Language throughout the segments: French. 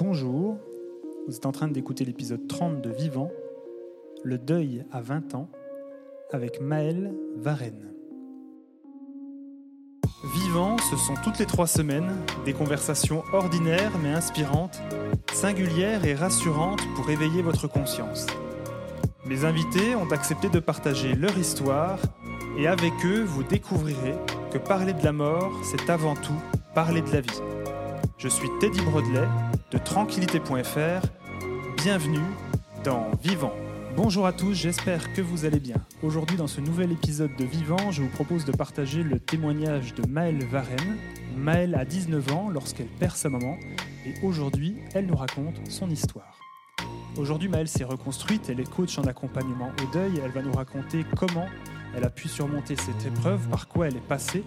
Bonjour, vous êtes en train d'écouter l'épisode 30 de Vivant, le deuil à 20 ans, avec Maëlle Varenne. Vivant, ce sont toutes les trois semaines des conversations ordinaires mais inspirantes, singulières et rassurantes pour éveiller votre conscience. Mes invités ont accepté de partager leur histoire et avec eux, vous découvrirez que parler de la mort, c'est avant tout parler de la vie. Je suis Teddy Brodelet de tranquillité.fr. Bienvenue dans Vivant. Bonjour à tous, j'espère que vous allez bien. Aujourd'hui, dans ce nouvel épisode de Vivant, je vous propose de partager le témoignage de Maëlle Varenne. Maëlle a 19 ans lorsqu'elle perd sa maman et aujourd'hui, elle nous raconte son histoire. Aujourd'hui, Maëlle s'est reconstruite, elle est coach en accompagnement au deuil. Elle va nous raconter comment elle a pu surmonter cette épreuve, par quoi elle est passée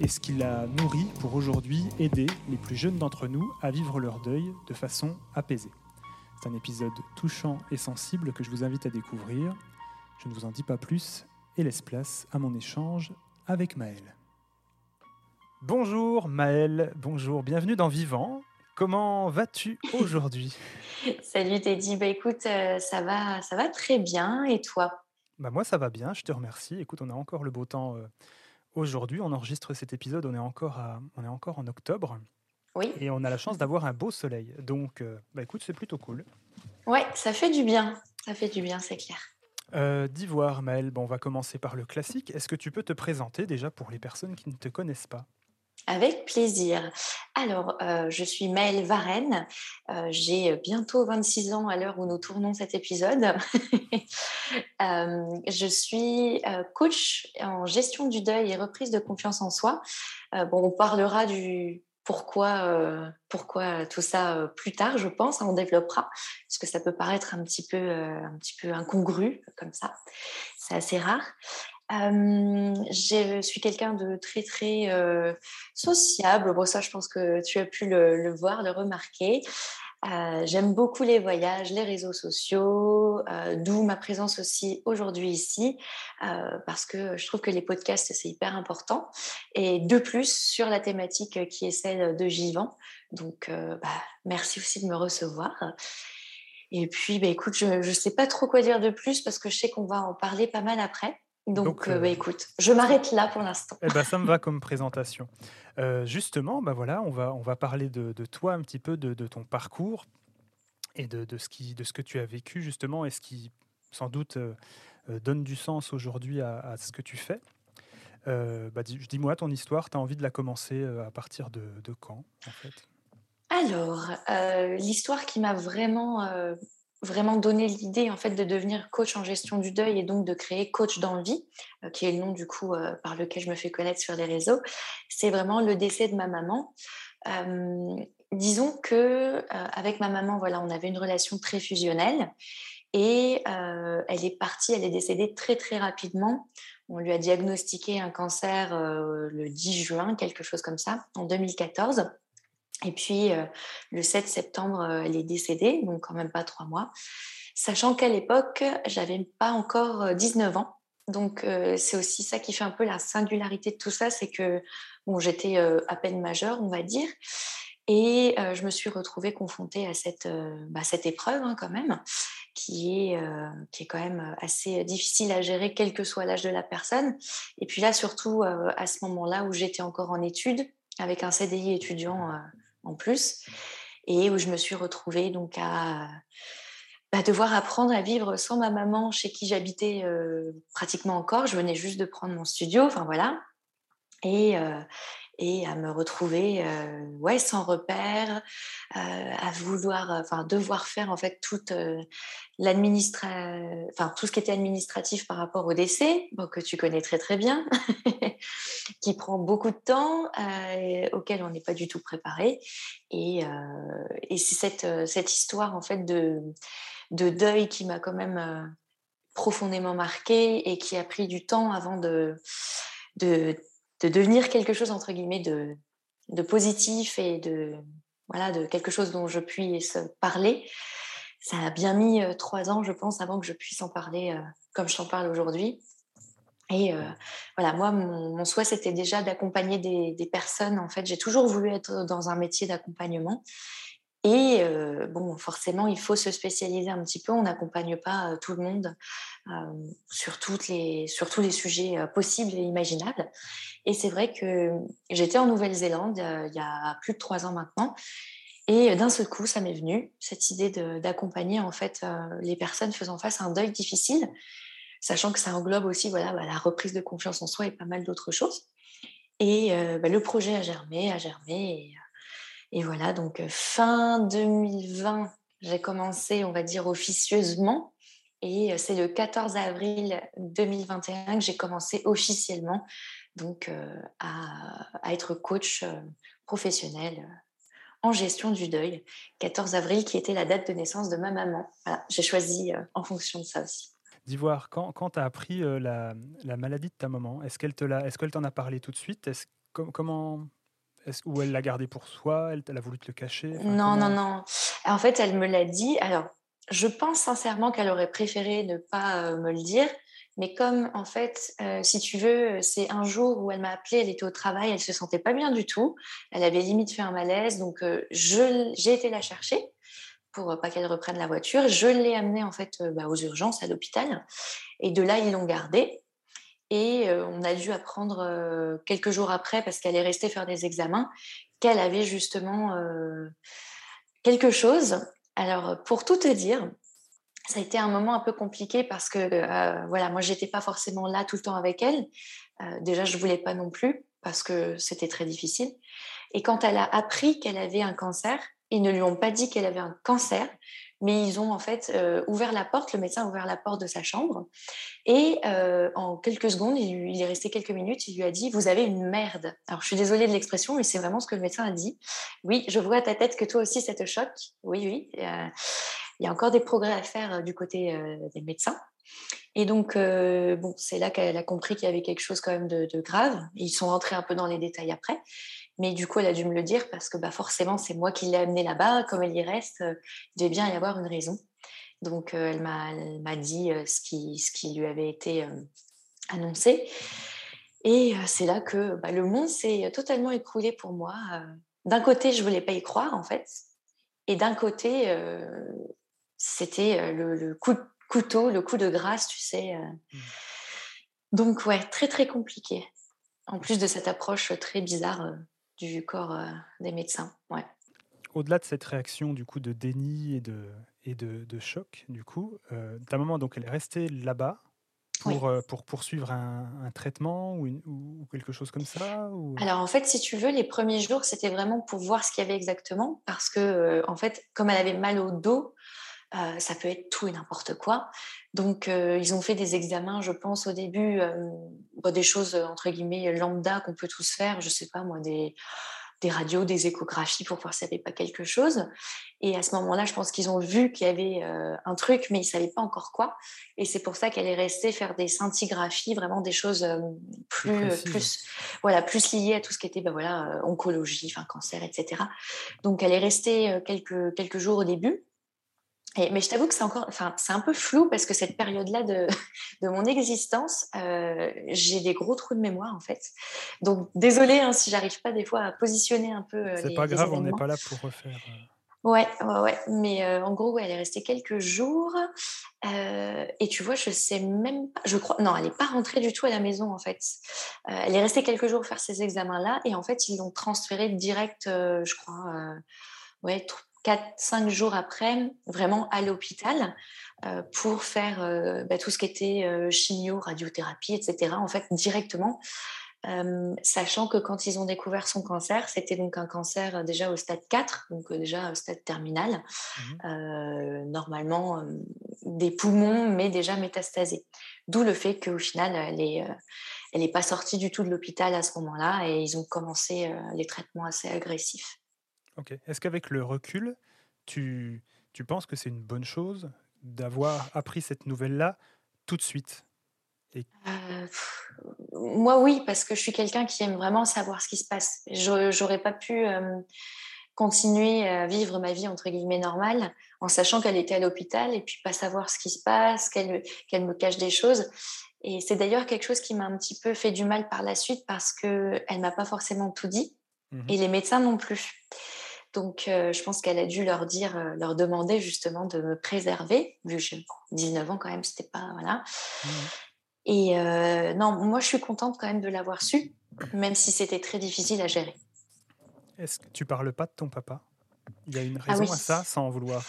et ce qui l'a nourrie pour aujourd'hui aider les plus jeunes d'entre nous à vivre leur deuil de façon apaisée. C'est un épisode touchant et sensible que je vous invite à découvrir. Je ne vous en dis pas plus et laisse place à mon échange avec Maëlle. Bonjour Maëlle, bonjour, bienvenue dans Vivant. Comment vas-tu aujourd'hui? Salut Teddy, bah écoute, euh, ça va, ça va très bien et toi? Bah Moi ça va bien, je te remercie. Écoute, on a encore le beau temps euh, aujourd'hui. On enregistre cet épisode, on est encore, à, on est encore en octobre. Oui. Et on a la chance d'avoir un beau soleil. Donc, euh, bah écoute, c'est plutôt cool. Ouais, ça fait du bien. Ça fait du bien, c'est clair. Euh, D'Ivoire, Maëlle, bon, on va commencer par le classique. Est-ce que tu peux te présenter déjà pour les personnes qui ne te connaissent pas? Avec plaisir. Alors, euh, je suis Maëlle Varenne. Euh, J'ai bientôt 26 ans à l'heure où nous tournons cet épisode. euh, je suis coach en gestion du deuil et reprise de confiance en soi. Bon, on parlera du pourquoi, pourquoi tout ça plus tard, je pense. Hein, on développera parce que ça peut paraître un petit peu, un petit peu incongru comme ça. C'est assez rare. Je suis quelqu'un de très très sociable. Bon, ça, je pense que tu as pu le, voir, le remarquer. J'aime beaucoup les voyages, les réseaux sociaux, d'où ma présence aussi aujourd'hui ici, parce que je trouve que les podcasts, c'est hyper important. Et de plus, sur la thématique qui est celle de Givant. Donc, bah, merci aussi de me recevoir. Et puis, bah, écoute, je ne sais pas trop quoi dire de plus parce que je sais qu'on va en parler pas mal après. Donc, Donc euh, bah, écoute, je m'arrête là pour l'instant. Eh ben, ça me va comme présentation. Euh, justement, bah voilà, on va, on va parler de, de toi un petit peu, de, de ton parcours et de, de, ce qui, de ce que tu as vécu justement et ce qui sans doute euh, donne du sens aujourd'hui à, à, ce que tu fais. Euh, bah, Dis-moi ton histoire, tu as envie de la commencer à partir de, de quand en fait? Alors, l'histoire qui m'a vraiment vraiment donné l'idée en fait de devenir coach en gestion du deuil et donc de créer Coach dans vie, euh, qui est le nom du coup euh, par lequel je me fais connaître sur les réseaux, c'est vraiment le décès de ma maman. Euh, disons que euh, avec ma maman, voilà, on avait une relation très fusionnelle et elle est partie, elle est décédée très très rapidement. On lui a diagnostiqué un cancer le 10 juin, quelque chose comme ça, en 2014. Et puis, euh, le 7 septembre, euh, elle est décédée, donc quand même pas trois mois. Sachant qu'à l'époque, j'avais pas encore 19 euh, ans. Donc, c'est aussi ça qui fait un peu la singularité de tout ça, c'est que bon, j'étais à peine majeure, on va dire. Et je me suis retrouvée confrontée à cette, bah, cette épreuve hein, quand même, qui est, qui est quand même assez difficile à gérer, quel que soit l'âge de la personne. Et puis là, surtout à ce moment-là où j'étais encore en études, avec un CDI étudiant en plus, et où je me suis retrouvée donc à bah, devoir apprendre à vivre sans ma maman chez qui j'habitais euh, pratiquement encore. Je venais juste de prendre mon studio, enfin voilà. Et, euh, et à me retrouver euh, ouais sans repère euh, à vouloir enfin devoir faire en fait toute euh, enfin tout ce qui était administratif par rapport au décès que tu connais très bien qui prend beaucoup de temps euh, auquel on n'est pas du tout préparé. Et, euh, et c'est cette cette histoire en fait de de deuil qui m'a quand même profondément marqué et qui a pris du temps avant de de devenir quelque chose entre guillemets de, de positif et de voilà de quelque chose dont je puisse parler. Ça a bien mis euh, trois ans, je pense, avant que je puisse en parler euh, comme je t'en parle aujourd'hui. Et euh, voilà, moi, mon, souhait, c'était déjà d'accompagner des, personnes. En fait, j'ai toujours voulu être dans un métier d'accompagnement. Et bon, forcément, il faut se spécialiser un petit peu. On n'accompagne pas tout le monde sur, toutes les, sur tous les sujets possibles et imaginables. Et c'est vrai que j'étais en Nouvelle-Zélande il y a plus de trois ans maintenant. Et d'un seul coup, ça m'est venu, cette idée d'accompagner en fait les personnes faisant face à un deuil difficile, sachant que ça englobe aussi voilà, bah, la reprise de confiance en soi et pas mal d'autres choses. Et bah, le projet a germé, a germé. Et voilà, donc fin 2020, j'ai commencé, on va dire, officieusement. Et c'est le 14 avril 2021 que j'ai commencé officiellement donc, à, à, être coach professionnel en gestion du deuil. 14 avril, qui était la date de naissance de ma maman. Voilà, j'ai choisi en fonction de ça aussi. D'Ivoire, quand, quand tu as appris la, la, maladie de ta maman, est-ce qu'elle te est-ce qu'elle t'en a parlé tout de suite? Est comment est ou elle l'a gardé pour soi elle, elle, a voulu te le cacher Non, non, non. En fait, elle me l'a dit. Alors, je pense sincèrement qu'elle aurait préféré ne pas me le dire, mais comme, en fait, euh, si tu veux, c'est un jour où elle m'a appelée, elle était au travail, elle se sentait pas bien du tout. Elle avait limite fait un malaise. Donc, euh, j'ai été la chercher pour pas qu'elle reprenne la voiture. Je l'ai amenée, en fait, euh, bah, aux urgences, à l'hôpital. Et de là, ils l'ont gardée. Et on a dû apprendre quelques jours après, parce qu'elle est restée faire des examens, qu'elle avait justement quelque chose. Alors, pour tout te dire, ça a été un moment un peu compliqué parce que euh, voilà, moi j'étais pas forcément là tout le temps avec elle. Euh, déjà, je voulais pas non plus parce que c'était très difficile. Et quand elle a appris qu'elle avait un cancer, ils ne lui ont pas dit qu'elle avait un cancer, mais ils ont en fait euh, ouvert la porte, le médecin a ouvert la porte de sa chambre, et en quelques secondes, il, est resté quelques minutes, il lui a dit, vous avez une merde. Alors je suis désolée de l'expression, mais c'est vraiment ce que le médecin a dit. Oui, je vois à ta tête que toi aussi ça te choque. Oui, oui il y a encore des progrès à faire euh, du côté euh, des médecins. Et donc, euh, bon, c'est là qu'elle a compris qu'il y avait quelque chose quand même de, grave. Ils sont rentrés un peu dans les détails après. Mais du coup, elle a dû me le dire parce que bah, forcément, c'est moi qui l'ai amenée là-bas. Comme elle y reste, il devait bien y avoir une raison. Donc, elle m'a dit ce, qui, ce qui lui avait été annoncé. Et c'est là que bah, le monde s'est totalement écroulé pour moi. D'un côté, je voulais pas y croire, en fait. Et d'un côté, c'était le, coup de couteau, le coup de grâce, tu sais. Mmh. Donc, ouais, très, très compliqué. En plus de cette approche très bizarre du corps des médecins. Ouais. Au-delà de cette réaction du coup de déni et de, et de, choc, du coup, ta maman, donc, elle est restée là-bas pour, pour poursuivre un, traitement ou, ou, quelque chose comme ça ou... Alors en fait, si tu veux, les premiers jours, c'était vraiment pour voir ce qu'il y avait exactement parce que en fait, comme elle avait mal au dos, euh, ça peut être tout et n'importe quoi. Donc, euh, ils ont fait des examens, je pense, au début, euh, des choses, entre guillemets, lambda qu'on peut tous faire, je sais pas moi, des, des radios, des échographies pour voir s'il n'y avait pas quelque chose. Et à ce moment-là, je pense qu'ils ont vu qu'il y avait un truc, mais ils ne savaient pas encore quoi. Et c'est pour ça qu'elle est restée faire des scintigraphies, vraiment des choses plus, plus, voilà, plus liées à tout ce qui était ben voilà, oncologie, enfin, cancer, etc. Donc, elle est restée quelques, quelques jours au début mais je t'avoue que c'est encore, enfin, c'est un peu flou parce que cette période-là de, de mon existence, euh, j'ai des gros trous de mémoire en fait. Donc désolée hein, si j'arrive pas des fois à positionner un peu. Euh, c'est pas grave, on n'est pas là pour refaire. Euh. Ouais, ouais, ouais. Mais en gros, ouais, elle est restée quelques jours. et tu vois, je sais même pas. Je crois. Non, elle n'est pas rentrée du tout à la maison en fait. elle est restée quelques jours faire ces examens-là. Et en fait, ils l'ont transférée direct, je crois. ouais, 4-5 jours après, vraiment à l'hôpital euh, pour faire euh, bah, tout ce qui était euh, chimio, radiothérapie, etc. En fait, directement, sachant que quand ils ont découvert son cancer, c'était donc un cancer déjà au stade 4, donc déjà au stade terminal, mmh normalement des poumons, mais déjà métastasés. D'où le fait qu'au final, elle n'est elle pas sortie du tout de l'hôpital à ce moment-là et ils ont commencé les traitements assez agressifs. Ok. Est-ce qu'avec le recul, tu, tu penses que c'est une bonne chose d'avoir appris cette nouvelle-là tout de suite? Euh, Moi, oui, parce que je suis quelqu'un qui aime vraiment savoir ce qui se passe. J'aurais pas pu euh, continuer à vivre ma vie entre guillemets normale en sachant qu'elle était à l'hôpital et puis pas savoir ce qui se passe, qu'elle me cache des choses. Et c'est d'ailleurs quelque chose qui m'a un petit peu fait du mal par la suite parce qu'elle m'a pas forcément tout dit mmh et les médecins non plus. Donc, je pense qu'elle a dû leur dire, leur demander justement de me préserver, vu que j'ai 19 ans quand même, c'était pas. Voilà. Mmh. Et non, moi, je suis contente quand même de l'avoir su, même si c'était très difficile à gérer. Est-ce que tu parles pas de ton papa? Il y a une ah raison à ça, sans vouloir.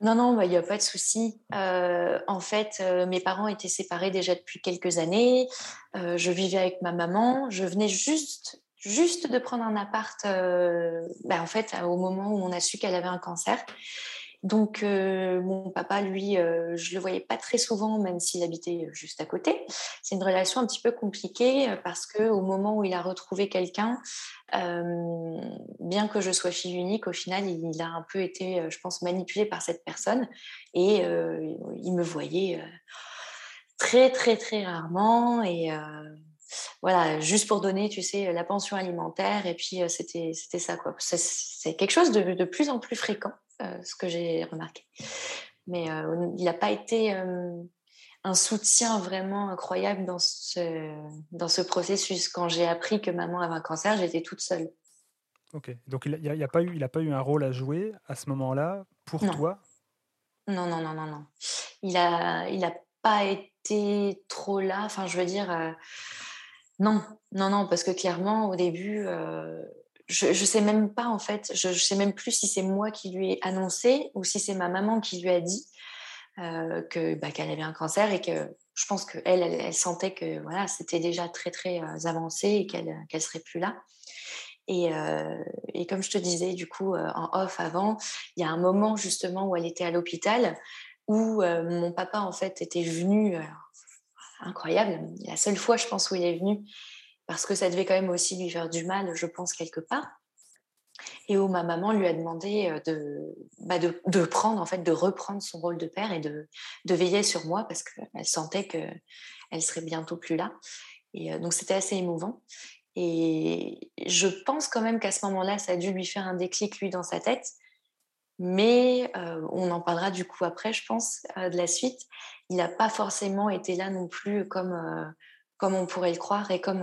Non, non, bah, il n'y a pas de souci. en fait, mes parents étaient séparés déjà depuis quelques années. je vivais avec ma maman. Je venais juste, juste de prendre un appart. Bah, en fait, au moment où on a su qu'elle avait un cancer. Donc, mon papa, lui, je le voyais pas très souvent, même s'il habitait juste à côté. C'est une relation un petit peu compliquée parce que au moment où il a retrouvé quelqu'un, bien que je sois fille unique, au final, il a un peu été, je pense, manipulé par cette personne et il me voyait très, très, très rarement et voilà, juste pour donner, tu sais, la pension alimentaire et puis c'était, c'était ça quoi. C'est, quelque chose de, de plus en plus fréquent. Euh, ce que j'ai remarqué. Mais euh, il n'a pas été euh, un soutien vraiment incroyable dans ce, dans ce processus. Quand j'ai appris que maman avait un cancer, j'étais toute seule. Ok, donc il n'a a pas, eu, il pas eu un rôle à jouer à ce moment-là pour toi? Non, non, non, non, non. Il n'a il a pas été trop là. Enfin, je veux dire, non, non, non, parce que clairement, au début, je ne sais même pas en fait, je ne sais même plus si c'est moi qui lui ai annoncé ou si c'est ma maman qui lui a dit euh, bah, qu'elle avait un cancer et que je pense qu'elle, elle, sentait que voilà, c'était déjà très très euh, avancé et qu'elle qu'elle serait plus là. Et, euh, et, comme je te disais du coup en off avant, il y a un moment justement où elle était à l'hôpital où mon papa en fait était venu, incroyable, la seule fois je pense où il est venu, parce que ça devait quand même aussi lui faire du mal, je pense, quelque part. Et où ma maman lui a demandé euh, bah, de, de, prendre, en fait, de reprendre son rôle de père et de, de veiller sur moi parce qu'elle sentait qu'elle serait bientôt plus là. Et euh, donc, c'était assez émouvant. Et je pense quand même qu'à ce moment-là, ça a dû lui faire un déclic, lui, dans sa tête. Mais euh, on en parlera du coup après, je pense, de la suite. Il n'a pas forcément été là non plus comme comme on pourrait le croire et comme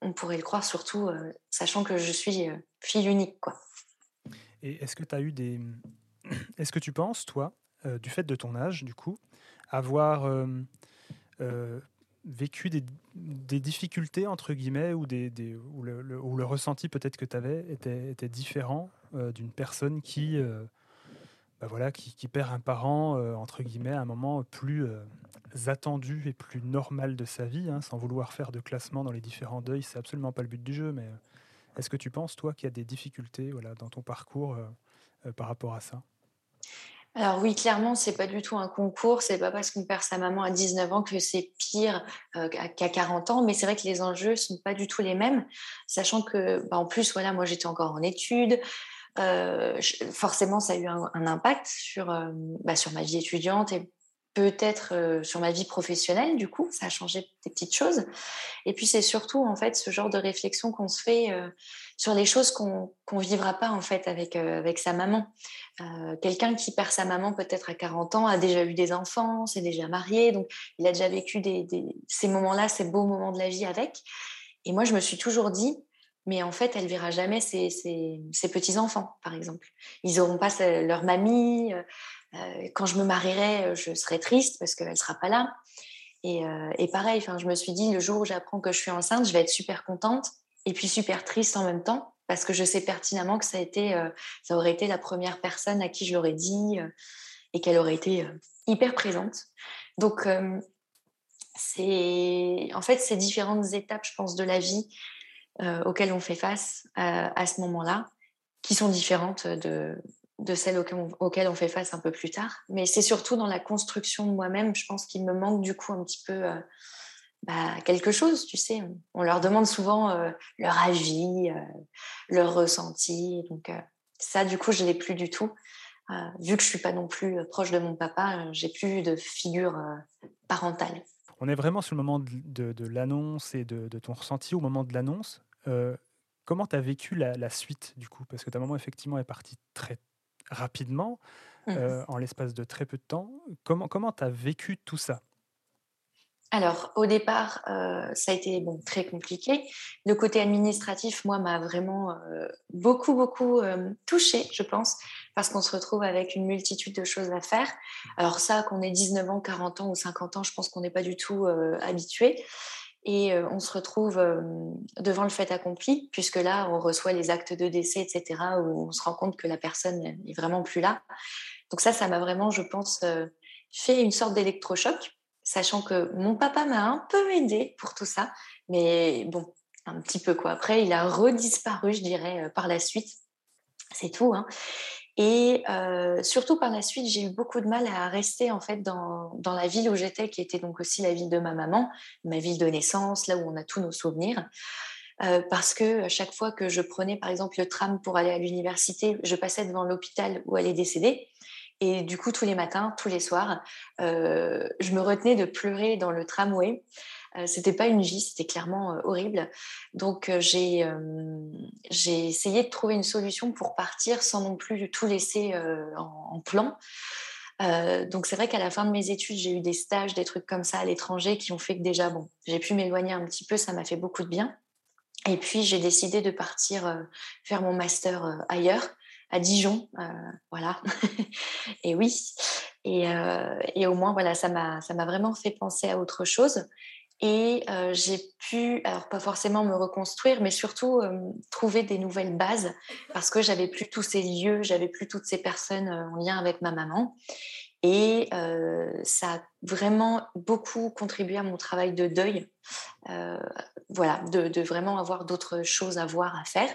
on, pourrait le croire surtout euh, sachant que je suis euh, fille unique. Quoi. Et est-ce que tu as eu des... Est-ce que tu penses, toi, euh, du fait de ton âge, du coup, avoir vécu des, des, difficultés, entre guillemets, ou, des, des ou, le, le, ressenti peut-être que tu avais était, était différent d'une personne qui bah voilà, qui, perd un parent, euh, entre guillemets, à un moment plus euh, attendu et plus normal de sa vie, hein, sans vouloir faire de classement dans les différents deuils, c'est absolument pas le but du jeu, mais euh, est-ce que tu penses, toi, qu'il y a des difficultés voilà, dans ton parcours par rapport à ça? Alors oui, clairement, c'est pas du tout un concours. C'est pas parce qu'on perd sa maman à 19 ans que c'est pire qu'à 40 ans. Mais c'est vrai que les enjeux sont pas du tout les mêmes, sachant que, bah, en plus, voilà, moi j'étais encore en études. Euh, forcément, ça a eu un, impact sur, euh, bah, sur ma vie étudiante et peut-être euh, sur ma vie professionnelle, du coup, ça a changé des petites choses. Et puis, c'est surtout, en fait, ce genre de réflexion qu'on se fait sur les choses qu'on ne vivra pas, en fait, avec, avec sa maman. Quelqu'un qui perd sa maman peut-être à 40 ans a déjà eu des enfants, s'est déjà marié, donc il a déjà vécu des, ces moments-là, ces beaux moments de la vie avec. Et moi, je me suis toujours dit, mais en fait, elle verra jamais ses, petits-enfants, par exemple. Ils n'auront pas leur mamie. Euh, euh, quand je me marierai, euh, je serai triste parce qu'elle ne sera pas là. Et, et pareil, je me suis dit, le jour où j'apprends que je suis enceinte, je vais être super contente et puis super triste en même temps parce que je sais pertinemment que ça, a été, ça aurait été la première personne à qui je l'aurais dit et qu'elle aurait été hyper présente. Donc, c'est en fait ces différentes étapes, je pense, de la vie euh, auxquelles on fait face euh, à, ce moment-là, qui sont différentes de, celles auxquelles on, fait face un peu plus tard. Mais c'est surtout dans la construction de moi-même, je pense qu'il me manque du coup un petit peu euh, bah, quelque chose, tu sais. On leur demande souvent leur avis, leur ressenti. Donc ça, du coup, je ne l'ai plus du tout. vu que je ne suis pas non plus proche de mon papa, j'ai plus de figure parentale. On est vraiment sur le moment de, de, l'annonce et de, de, ton ressenti au moment de l'annonce. Euh, comment tu as vécu la, suite du coup? Parce que ta maman effectivement est partie très rapidement, mmh. euh, en l'espace de très peu de temps. Comment tu as vécu tout ça? Alors, au départ, euh, ça a été bon, très compliqué. Le côté administratif, moi, m'a vraiment euh, beaucoup, beaucoup euh, touchée, je pense, parce qu'on se retrouve avec une multitude de choses à faire. Alors ça, qu'on ait 19 ans, 40 ans ou 50 ans, je pense qu'on n'est pas du tout habitué. Et on se retrouve devant le fait accompli, puisque là, on reçoit les actes de décès, etc., où on se rend compte que la personne n'est vraiment plus là. Donc ça, ça m'a vraiment, je pense, fait une sorte d'électrochoc sachant que mon papa m'a un peu aidé pour tout ça, mais bon, un petit peu quoi. Après, il a redisparu, je dirais, euh, par la suite. C'est tout. Hein. Et euh, surtout par la suite, j'ai eu beaucoup de mal à rester en fait dans, dans la ville où j'étais, qui était donc aussi la ville de ma maman, ma ville de naissance, là où on a tous nos souvenirs. Euh, parce que chaque fois que je prenais par exemple le tram pour aller à l'université, je passais devant l'hôpital où elle est décédée. Et du coup, tous les matins, tous les soirs, euh, je me retenais de pleurer dans le tramway. Euh, c'était pas une vie, c'était clairement euh, horrible. Donc euh, j'ai j'ai essayé de trouver une solution pour partir sans non plus tout laisser en, plan. donc c'est vrai qu'à la fin de mes études, j'ai eu des stages, des trucs comme ça à l'étranger qui ont fait que déjà, bon, j'ai pu m'éloigner un petit peu, ça m'a fait beaucoup de bien. Et puis j'ai décidé de partir faire mon master ailleurs à Dijon, voilà. et oui, et, et, au moins voilà, ça m'a vraiment fait penser à autre chose. Et j'ai pu, alors pas forcément me reconstruire, mais surtout trouver des nouvelles bases parce que j'avais plus tous ces lieux, j'avais plus toutes ces personnes en lien avec ma maman. Et ça a vraiment beaucoup contribué à mon travail de deuil, voilà, de, de, vraiment avoir d'autres choses à voir, à faire.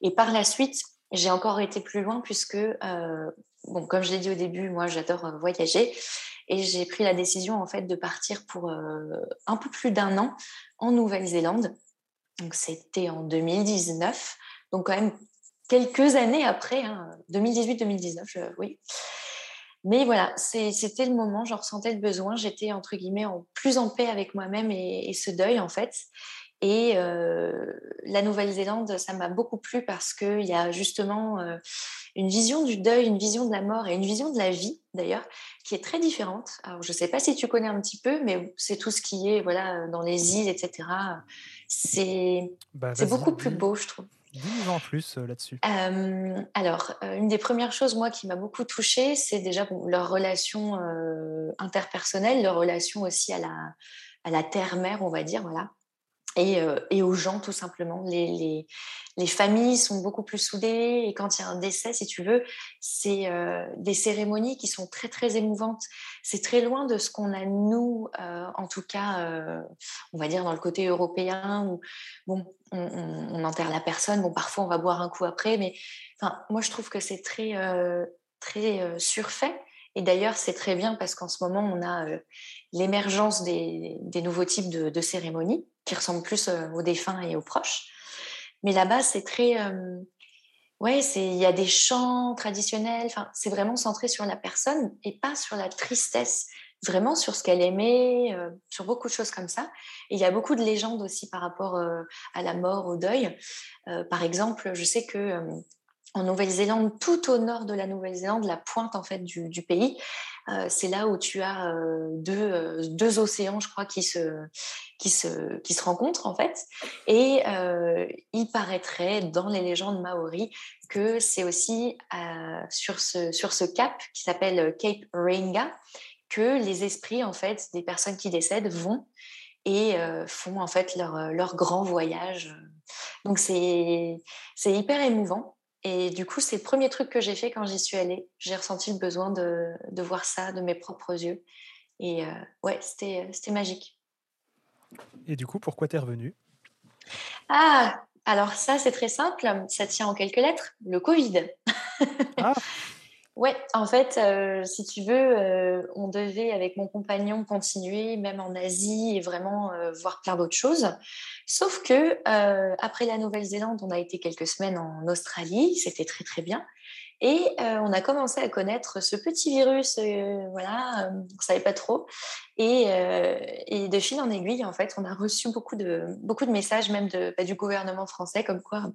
Et par la suite, j'ai encore été plus loin puisque, bon, comme je l'ai dit au début, moi j'adore voyager et j'ai pris la décision en fait de partir pour euh, un peu plus d'un an en Nouvelle-Zélande. Donc c'était en 2019, donc quand même quelques années après, 2018-2019, hein, oui. Mais voilà, c'était le moment, j'en ressentais le besoin, j'étais entre guillemets en, plus en paix avec moi-même et, ce deuil en fait. Et euh, la Nouvelle-Zélande, ça m'a beaucoup plu parce qu'il y a justement euh, une vision du deuil, une vision de la mort et une vision de la vie d'ailleurs qui est très différente. Alors je ne sais pas si tu connais un petit peu, mais c'est tout ce qui est voilà dans les îles, etc. C'est bah, beaucoup plus beau, je trouve. Dis-nous en plus euh, là-dessus. Euh, alors, euh, une des premières choses, moi, qui m'a beaucoup touchée, c'est déjà bon, leur relation interpersonnelle, leur relation aussi à la, à la terre-mère, on va dire, voilà. Euh, et, aux gens tout simplement. Les, les, familles sont beaucoup plus soudées et quand il y a un décès, si tu veux, c'est euh, des cérémonies qui sont très très émouvantes. C'est très loin de ce qu'on a nous, euh, en tout cas, on va dire dans le côté européen où bon, on, enterre la personne. Bon, parfois on va boire un coup après, mais enfin, moi je trouve que c'est très très surfait. Et d'ailleurs, c'est très bien parce qu'en ce moment, on a l'émergence des, nouveaux types de, cérémonies qui ressemble plus euh, aux défunts et aux proches. Mais là-bas, c'est très. Euh, ouais, il y a des chants traditionnels. C'est vraiment centré sur la personne et pas sur la tristesse. Vraiment sur ce qu'elle aimait, euh, sur beaucoup de choses comme ça. Et il y a beaucoup de légendes aussi par rapport à la mort, au deuil. par exemple, je sais que en Nouvelle-Zélande, tout au nord de la Nouvelle-Zélande, la pointe en fait du, pays, euh, c'est là où tu as euh, deux, euh, deux, océans, je crois, qui se, qui, se, qui se rencontrent en fait. Et il paraîtrait dans les légendes maoris que c'est aussi sur, ce, sur ce cap qui s'appelle Cape Reinga que les esprits en fait des personnes qui décèdent vont et font en fait leur, leur grand voyage. Donc c'est hyper émouvant. Et du coup, c'est le premier truc que j'ai fait quand j'y suis allée. J'ai ressenti le besoin de, de, voir ça de mes propres yeux. Et euh, ouais, c'était magique. Et du coup, pourquoi t'es revenue? Ah, alors ça, c'est très simple. Ça tient en quelques lettres. Le Covid. Ah. Ouais, en fait, euh, si tu veux, euh, on devait avec mon compagnon continuer, même en Asie, et vraiment euh, voir plein d'autres choses. Sauf que après la Nouvelle-Zélande, on a été quelques semaines en Australie, c'était très très bien, et on a commencé à connaître ce petit virus, voilà, on savait pas trop, et, et, de fil en aiguille, en fait, on a reçu beaucoup de beaucoup de messages, même de, bah, du gouvernement français, comme quoi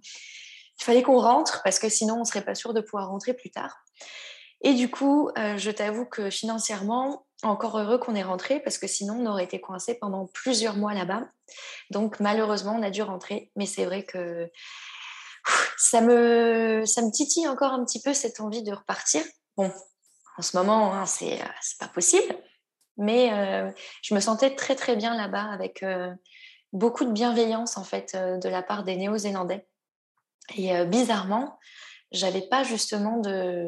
il fallait qu'on rentre parce que sinon on serait pas sûr de pouvoir rentrer plus tard. Et du coup, euh, je t'avoue que financièrement, encore heureux qu'on est rentré parce que sinon on aurait été coincé pendant plusieurs mois là-bas. Donc malheureusement on a dû rentrer, mais c'est vrai que ça me, ça me titille encore un petit peu cette envie de repartir. Bon, en ce moment hein, c'est pas possible, mais euh, je me sentais très très bien là-bas avec euh, beaucoup de bienveillance en fait euh, de la part des Néo-Zélandais. Et bizarrement, j'avais pas justement de,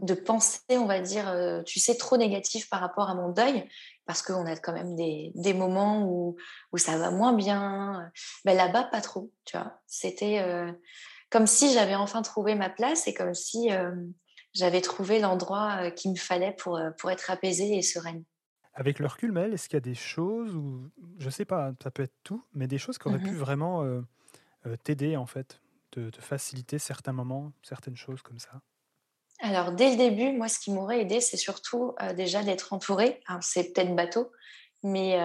de pensée, on va dire, tu sais, trop négative par rapport à mon deuil, parce qu'on a quand même des, des moments où, où, ça va moins bien. Mais là-bas, pas trop, tu vois. C'était comme si j'avais enfin trouvé ma place et comme si j'avais trouvé l'endroit qu'il me fallait pour, pour être apaisée et sereine. Avec le recul, Mel, est-ce qu'il y a des choses, ou je sais pas, ça peut être tout, mais des choses qui auraient pu mmh vraiment t'aider, en fait, de, de faciliter certains moments, certaines choses comme ça? Alors, dès le début, moi, ce qui m'aurait aidé, c'est surtout déjà d'être entourée. c'est peut-être bateau, mais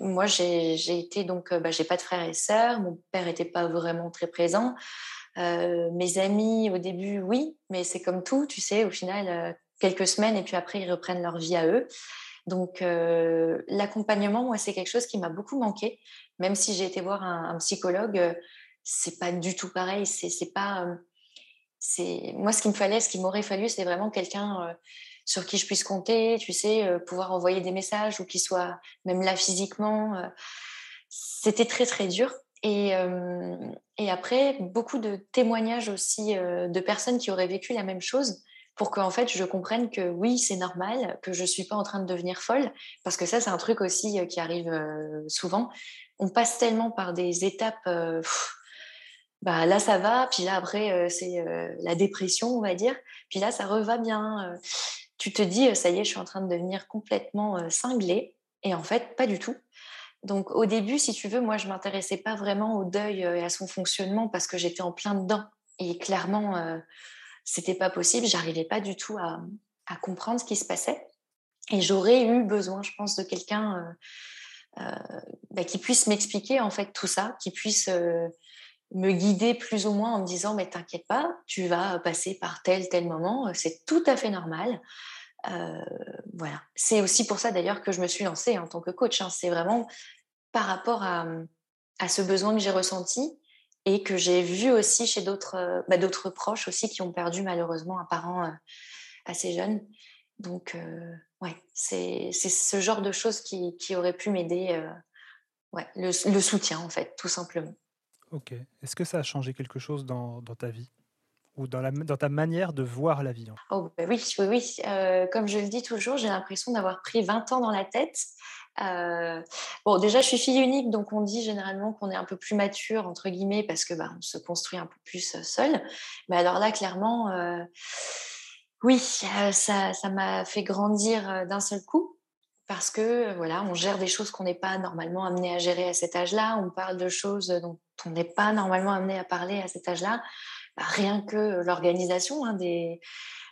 moi, j'ai été donc, bah, j'ai pas de frères et sœurs. Mon père n'était pas vraiment très présent. mes amis, au début, oui, mais c'est comme tout, tu sais, au final, quelques semaines et puis après, ils reprennent leur vie à eux. Donc, l'accompagnement, moi, c'est quelque chose qui m'a beaucoup manqué. Même si j'ai été voir un psychologue, c'est pas du tout pareil. C'est pas c'est moi ce qu'il me fallait, ce qu'il m'aurait fallu, c'est vraiment quelqu'un euh, sur qui je puisse compter, tu sais, euh, pouvoir envoyer des messages ou qui soit même là physiquement. Euh. C'était très très dur. Et, et, après, beaucoup de témoignages aussi de personnes qui auraient vécu la même chose pour qu'en fait je comprenne que oui, c'est normal, que je ne suis pas en train de devenir folle, parce que ça, c'est un truc aussi qui arrive souvent. On passe tellement par des étapes bah là ça va, puis là après euh, c'est euh, la dépression on va dire, puis là ça reva bien. Euh. tu te dis ça y est, je suis en train de devenir complètement cinglée et en fait pas du tout. Donc au début, si tu veux, moi je m'intéressais pas vraiment au deuil et à son fonctionnement parce que j'étais en plein dedans et clairement c'était pas possible, j'arrivais pas du tout à, à, comprendre ce qui se passait et j'aurais eu besoin, je pense, de quelqu'un bah, qui puisse m'expliquer en fait tout ça, qui puisse me guider plus ou moins en me disant mais t'inquiète pas, tu vas passer par tel tel moment, c'est tout à fait normal. Euh, voilà. C'est aussi pour ça d'ailleurs que je me suis lancée en tant que coach. Hein. C'est vraiment par rapport à, à ce besoin que j'ai ressenti et que j'ai vu aussi chez d'autres bah, d'autres proches aussi qui ont perdu malheureusement un parent euh, assez jeune. Donc euh, ouais, c'est ce genre de choses qui, qui aurait pu m'aider. ouais, le soutien en fait, tout simplement. Ok. Est-ce que ça a changé quelque chose dans, ta vie ou dans, ta manière de voir la vie oh, bah Oui, oui, oui. Euh, comme je le dis toujours, j'ai l'impression d'avoir pris 20 ans dans la tête. Euh, bon, déjà, je suis fille unique, donc on dit généralement qu'on est un peu plus mature, entre guillemets, parce que bah, on se construit un peu plus euh, seul. Mais alors là, clairement, oui, ça m'a fait grandir d'un seul coup parce que voilà, on gère des choses qu'on n'est pas normalement amené à gérer à cet âge-là, on parle de choses dont on n'est pas normalement amené à parler à cet âge-là. Bah, rien que l'organisation, hein, des,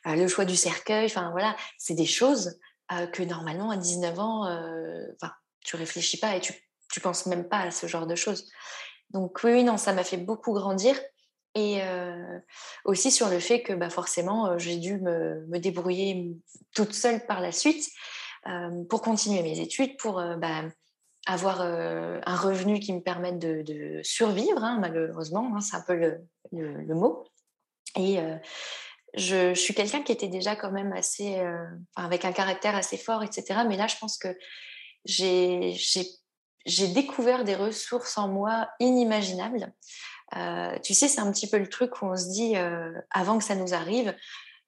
euh, le choix du cercueil, enfin voilà, c'est des choses euh, que normalement à 19 ans, euh, enfin, tu réfléchis pas et tu, tu penses même pas à ce genre de choses. Donc oui, non, ça m'a fait beaucoup grandir et aussi sur le fait que bah, forcément j'ai dû me, me, débrouiller toute seule par la suite pour continuer mes études, pour bah, avoir euh, un revenu qui me permette de, survivre, hein, malheureusement, hein, c'est un peu le, mot. Et je, suis quelqu'un qui était déjà quand même assez, avec un caractère assez fort, etc. Mais là, je pense que j'ai découvert des ressources en moi inimaginables. tu sais, c'est un petit peu le truc où on se dit, avant que ça nous arrive,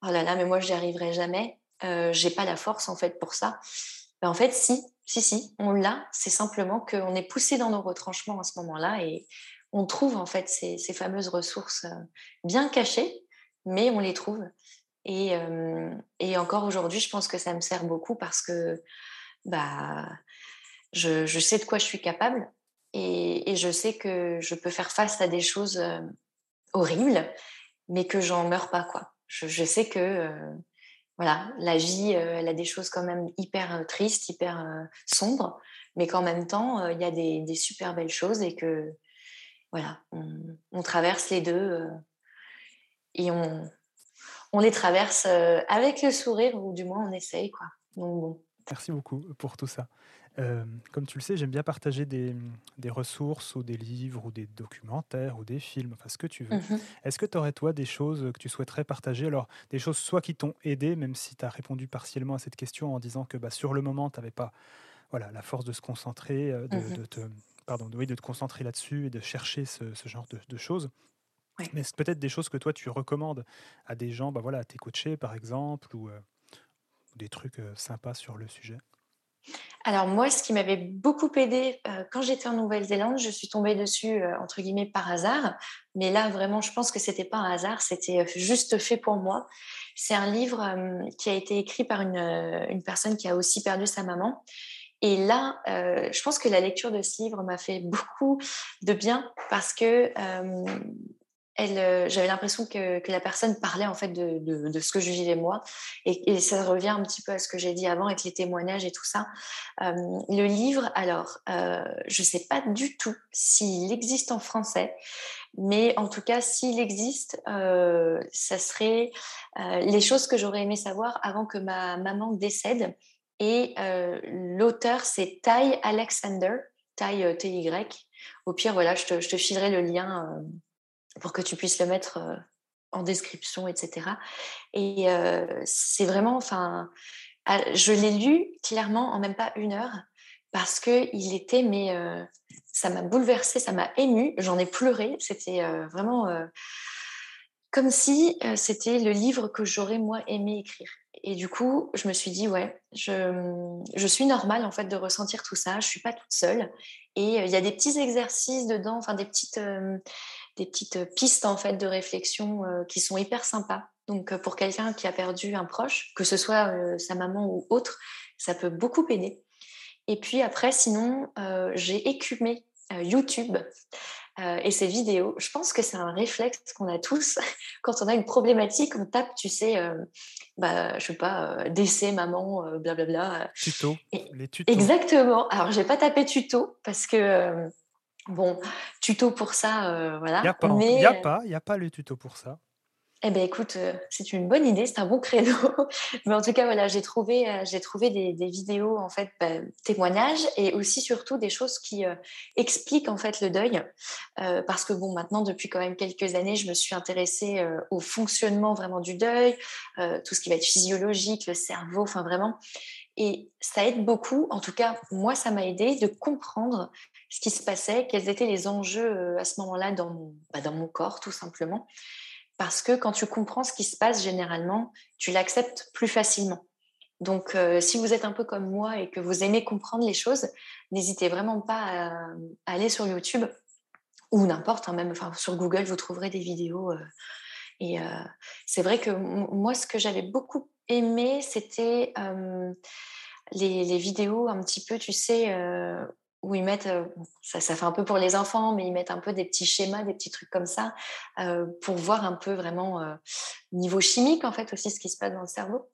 oh là là, mais moi, je n'y arriverai jamais euh, j'ai pas la force en fait pour ça. Ben, en fait, si, si, si, on l'a. C'est simplement qu'on est poussé dans nos retranchements à ce moment-là et on trouve en fait ces, fameuses ressources euh, bien cachées, mais on les trouve. Et, euh, et encore aujourd'hui, je pense que ça me sert beaucoup parce que bah, je, sais de quoi je suis capable et, je sais que je peux faire face à des choses euh, horribles, mais que j'en meurs pas. quoi. Je sais que voilà, la vie, euh, elle a des choses quand même hyper euh, tristes, hyper euh, sombres, mais qu'en même temps, il y a des, super belles choses et que, voilà, on, traverse les deux et on, les traverse avec le sourire, ou du moins on essaye, quoi. Bon. Merci beaucoup pour tout ça. Comme tu le sais, j'aime bien partager des, des, ressources ou des livres ou des documentaires ou des films, enfin ce que tu veux. Mmh Est-ce que tu aurais toi des choses que tu souhaiterais partager? Alors des choses soit qui t'ont aidé, même si tu as répondu partiellement à cette question en disant que bah, sur le moment, tu n'avais pas voilà, la force de se concentrer, de, mmh de te, pardon, de, de te concentrer là-dessus et de chercher ce, ce genre de, de choses. Mais c'est peut-être des choses que toi tu recommandes à des gens, bah voilà, à tes coachés par exemple, ou des trucs sympas sur le sujet? Alors moi, ce qui m'avait beaucoup aidé quand j'étais en Nouvelle-Zélande, je suis tombée dessus entre guillemets par hasard, mais là vraiment, je pense que c'était pas un hasard, c'était juste fait pour moi. C'est un livre qui a été écrit par une, une, personne qui a aussi perdu sa maman. Et là, je pense que la lecture de ce livre m'a fait beaucoup de bien parce que euh, j'avais l'impression que, la personne parlait en fait de, ce que je vivais moi, et, ça revient un petit peu à ce que j'ai dit avant avec les témoignages et tout ça. Euh, le livre, alors, euh, je ne sais pas du tout s'il existe en français, mais en tout cas, s'il existe, ça serait les choses que j'aurais aimé savoir avant que ma maman décède. Et l'auteur, c'est Ty Alexander, Ty T-Y. Au pire, voilà, je je te filerai le lien pour que tu puisses le mettre euh, en description, etc. Et euh, c'est vraiment, enfin, je l'ai lu clairement en même pas une heure parce que il était, mais euh, ça m'a bouleversée, ça m'a émue, j'en ai pleuré. C'était vraiment comme si c'était le livre que j'aurais moi aimé écrire. Et du coup, je me suis dit, ouais, je, je, suis normale en fait de ressentir tout ça. Je suis pas toute seule. Et il y a des petits exercices dedans, enfin des petites, des petites pistes en fait de réflexion euh, qui sont hyper sympas. Donc euh, pour quelqu'un qui a perdu un proche, que ce soit euh, sa maman ou autre, ça peut beaucoup aider. Et puis après, sinon, j'ai écumé YouTube et ses vidéos. Je pense que c'est un réflexe qu'on a tous quand on a une problématique, on tape, tu sais, bah, je sais pas, décès, maman, blablabla. Tuto. les tutos. Exactement. Alors, j'ai pas tapé tuto parce que Bon, tuto pour ça, euh, voilà. Il n'y a, pas, Mais, a, pas, a pas le tuto pour ça. Eh bien, écoute, euh, c'est une bonne idée, c'est un bon créneau. Mais en tout cas, voilà, j'ai trouvé, euh, j'ai trouvé des, vidéos, en fait, bah, témoignages et aussi, surtout, des choses qui expliquent, en fait, le deuil. parce que, bon, maintenant, depuis quand même quelques années, je me suis intéressée au fonctionnement vraiment du deuil, tout ce qui va être physiologique, le cerveau, enfin, vraiment. Et ça aide beaucoup, en tout cas, moi, ça m'a aidé de comprendre ce qui se passait, quels étaient les enjeux euh, à ce moment-là dans mon, bah, dans mon corps, tout simplement. Parce que quand tu comprends ce qui se passe, généralement, tu l'acceptes plus facilement. Donc, euh, si vous êtes un peu comme moi et que vous aimez comprendre les choses, n'hésitez vraiment pas à, aller sur YouTube ou n'importe, hein, même sur Google, vous trouverez des vidéos. Euh, et c'est vrai que moi, ce que j'avais beaucoup aimé, c'était les, vidéos un petit peu, tu sais, où ils mettent, ça, fait un peu pour les enfants, mais ils mettent un peu des petits schémas, des petits trucs comme ça, pour voir un peu vraiment euh, niveau chimique, en fait, aussi ce qui se passe dans le cerveau.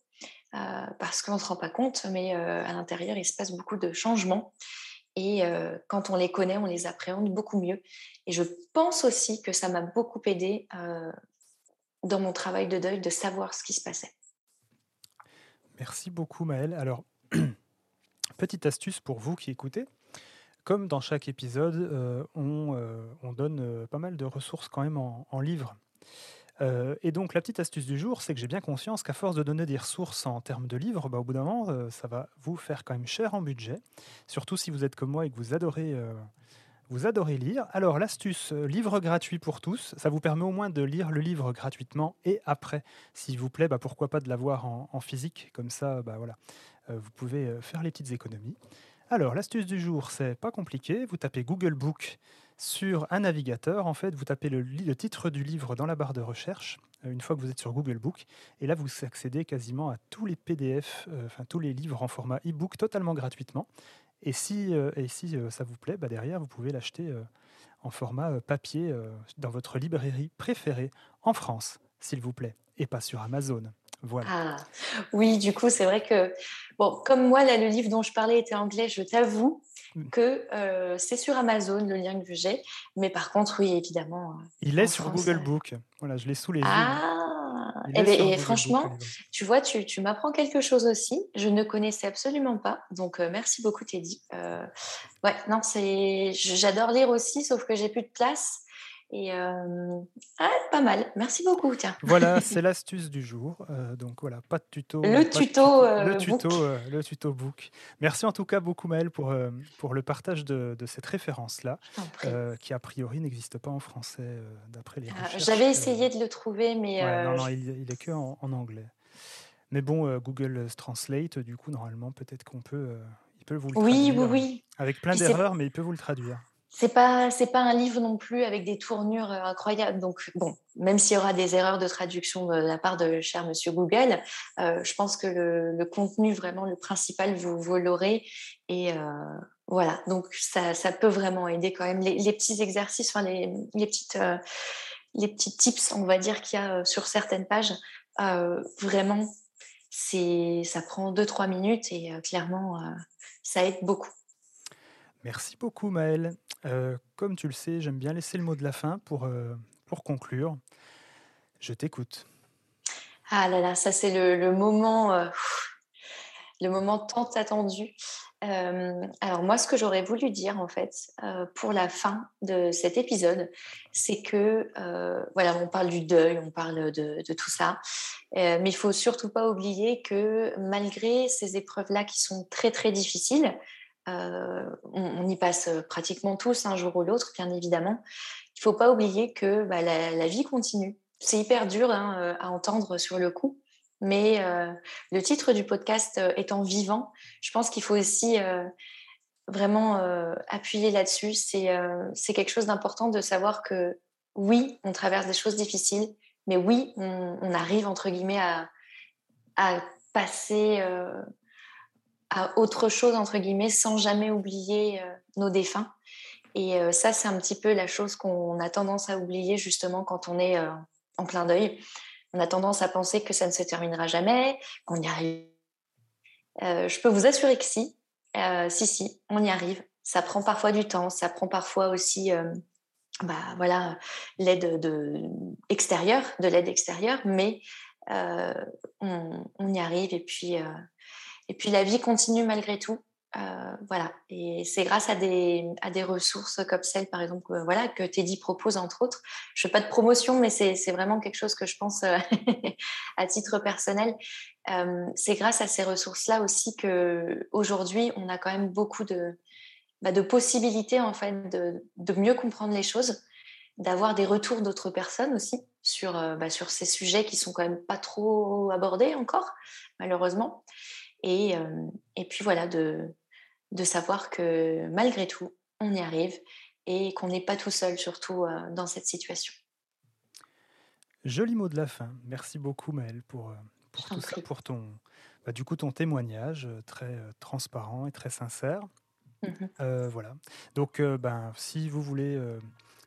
parce qu'on ne se rend pas compte, mais à l'intérieur, il se passe beaucoup de changements. Et quand on les connaît, on les appréhende beaucoup mieux. Et je pense aussi que ça m'a beaucoup aidé dans mon travail de deuil de savoir ce qui se passait. Merci beaucoup, Maëlle. Alors, petite astuce pour vous qui écoutez. Comme dans chaque épisode, euh, euh, on, donne euh, pas mal de ressources quand même en, livres. et donc la petite astuce du jour, c'est que j'ai bien conscience qu'à force de donner des ressources en termes de livres, bah, au bout d'un moment, ça va vous faire quand même cher en budget. Surtout si vous êtes comme moi et que vous adorez, vous adorez lire. Alors l'astuce livre gratuit pour tous, ça vous permet au moins de lire le livre gratuitement et après, s'il vous plaît, bah, pourquoi pas de l'avoir en, physique, comme ça, bah, voilà, vous pouvez faire les petites économies. Alors, l'astuce du jour, c'est pas compliqué. Vous tapez Google Book sur un navigateur. En fait, vous tapez le, titre du livre dans la barre de recherche euh, une fois que vous êtes sur Google Book. Et là, vous accédez quasiment à tous les PDF, euh, enfin tous les livres en format e-book totalement gratuitement. Et si, euh, et si ça vous plaît, bah derrière, vous pouvez l'acheter en format papier dans votre librairie préférée en France, s'il vous plaît, et pas sur Amazon. Ah, oui, du coup, c'est vrai que, bon, comme moi, là, le livre dont je parlais était anglais, je t'avoue mm. que euh, c'est sur Amazon, le lien que j'ai. Mais par contre, oui, évidemment. Euh, Il est sur Google Book. Voilà, je l'ai sous les yeux. Ah, et, eh ben, franchement, tu vois, tu, tu m'apprends quelque chose aussi. Je ne connaissais absolument pas. Donc, merci beaucoup, Teddy. ouais, non, c'est, j'adore lire aussi, sauf que j'ai plus de place. Et euh, ah, pas mal. Merci beaucoup. Tiens. Voilà, c'est l'astuce du jour. Euh, donc voilà, pas de tuto. Le tuto, euh, le tuto, le tuto book. Merci en tout cas beaucoup Maëlle pour pour le partage de, de cette référence là, qui a priori n'existe pas en français d'après les. Ah, j'avais essayé de le trouver, mais non, non, il, il est que en, anglais. Mais bon, Google Translate, du coup, normalement, peut-être qu'on peut, il peut vous le oui, traduire. Oui, oui, oui. Avec plein d'erreurs, mais il peut vous le traduire c'est pas c'est pas un livre non plus avec des tournures euh, incroyables. Donc bon, même s'il y aura des erreurs de traduction de la part de cher Monsieur Google, euh, je pense que le, contenu vraiment le principal vous, l'aurez et euh, voilà. Donc ça, ça peut vraiment aider quand même les, petits exercices, enfin les, les petites les petits tips, on va dire qu'il y a sur certaines pages. vraiment, ça prend 2-3 minutes et clairement ça aide beaucoup. Merci beaucoup Maëlle. Euh, comme tu le sais, j'aime bien laisser le mot de la fin pour, euh, pour conclure. Je t'écoute. Ah là là, ça c'est le, moment, euh, le moment tant attendu. alors moi, ce que j'aurais voulu dire en fait pour la fin de cet épisode, c'est que voilà, on parle du deuil, on parle de, de tout ça, mais il faut surtout pas oublier que malgré ces épreuves-là qui sont très très difficiles, euh, on, y passe euh, pratiquement tous un jour ou l'autre, bien évidemment. Il ne faut pas oublier que bah, la, vie continue. C'est hyper dur hein, euh, à entendre sur le coup, mais le titre du podcast étant vivant, je pense qu'il faut aussi vraiment appuyer là-dessus. C'est quelque chose d'important de savoir que oui, on traverse des choses difficiles, mais oui, on, arrive entre guillemets à, à passer à autre chose, entre guillemets, sans jamais oublier euh, nos défunts. Et euh, ça, c'est un petit peu la chose qu'on a tendance à oublier justement quand on est euh, en plein deuil. On a tendance à penser que ça ne se terminera jamais, qu'on y arrive. je peux vous assurer que si, si, si, on y arrive. Ça prend parfois du temps, ça prend parfois aussi bah, voilà, l'aide de, extérieure, de l'aide extérieure, mais on, on, y arrive et puis et puis la vie continue malgré tout. Euh, voilà, et c'est grâce à des, à des ressources comme celle, par exemple, euh, voilà, que Teddy propose, entre autres. Je ne fais pas de promotion, mais c'est vraiment quelque chose que je pense euh, à titre personnel. c'est grâce à ces ressources-là aussi qu'aujourd'hui, on a quand même beaucoup de, bah, de possibilités en fait, de, de, mieux comprendre les choses, d'avoir des retours d'autres personnes aussi sur, bah, sur ces sujets qui sont quand même pas trop abordés encore, malheureusement. Et, euh, et puis voilà, de, de savoir que malgré tout, on y arrive et qu'on n'est pas tout seul, surtout euh, dans cette situation. Joli mot de la fin. Merci beaucoup, Maëlle, pour, euh, pour tout ça, pour ton, bah, du coup, ton témoignage très transparent et très sincère. Mmh voilà. Donc, ben, si vous voulez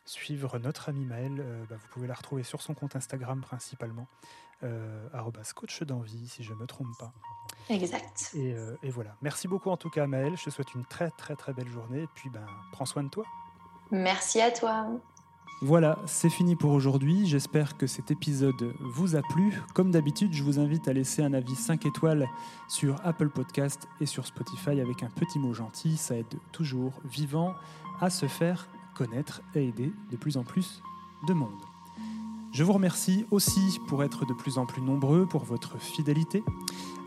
suivre notre amie Maëlle, bah, vous pouvez la retrouver sur son compte Instagram principalement, coach d'envie, si je ne me trompe pas. Exact. Euh, et, voilà. Merci beaucoup en tout cas, Maëlle. Je te souhaite une très très très belle journée. Et puis, ben, prends soin de toi. Merci à toi. Voilà, c'est fini pour aujourd'hui. J'espère que cet épisode vous a plu. Comme d'habitude, je vous invite à laisser un avis 5 étoiles sur Apple Podcast et sur Spotify avec un petit mot gentil. Ça aide toujours vivant à se faire connaître et aider de plus en plus de monde. Je vous remercie aussi pour être de plus en plus nombreux, pour votre fidélité.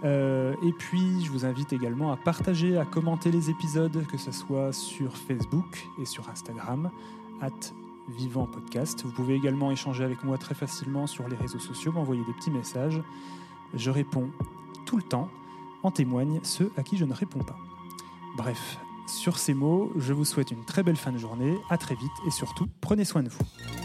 Euh, et puis, je vous invite également à partager, à commenter les épisodes, que ce soit sur Facebook et sur Instagram, at Vivant Podcast. Vous pouvez également échanger avec moi très facilement sur les réseaux sociaux, m'envoyer des petits messages. Je réponds tout le temps. En témoignent ceux à qui je ne réponds pas. Bref, sur ces mots, je vous souhaite une très belle fin de journée, à très vite et surtout, prenez soin de vous.